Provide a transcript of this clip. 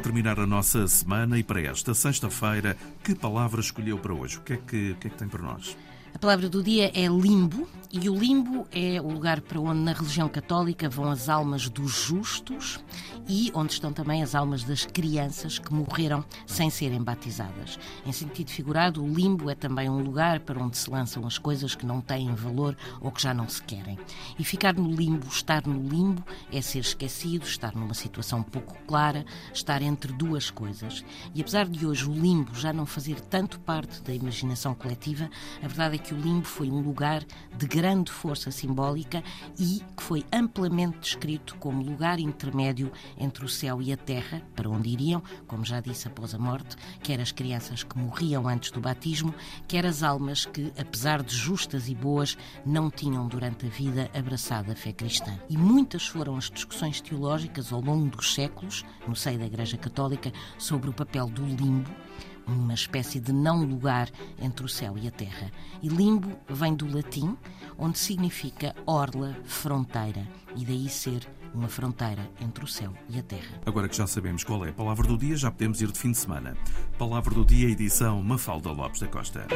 terminar a nossa semana e para esta sexta-feira, que palavra escolheu para hoje? O que é que, o que, é que tem para nós? A palavra do dia é limbo, e o limbo é o lugar para onde na religião católica vão as almas dos justos e onde estão também as almas das crianças que morreram sem serem batizadas. Em sentido figurado, o limbo é também um lugar para onde se lançam as coisas que não têm valor ou que já não se querem. E ficar no limbo, estar no limbo, é ser esquecido, estar numa situação pouco clara, estar entre duas coisas. E apesar de hoje o limbo já não fazer tanto parte da imaginação coletiva, a verdade é que que o limbo foi um lugar de grande força simbólica e que foi amplamente descrito como lugar intermédio entre o céu e a terra, para onde iriam, como já disse após a morte, quer as crianças que morriam antes do batismo, quer as almas que, apesar de justas e boas, não tinham durante a vida abraçado a fé cristã. E muitas foram as discussões teológicas ao longo dos séculos, no seio da Igreja Católica, sobre o papel do limbo uma espécie de não lugar entre o céu e a terra. E limbo vem do latim, onde significa orla, fronteira, e daí ser uma fronteira entre o céu e a terra. Agora que já sabemos qual é a palavra do dia, já podemos ir de fim de semana. Palavra do dia, edição Mafalda Lopes da Costa.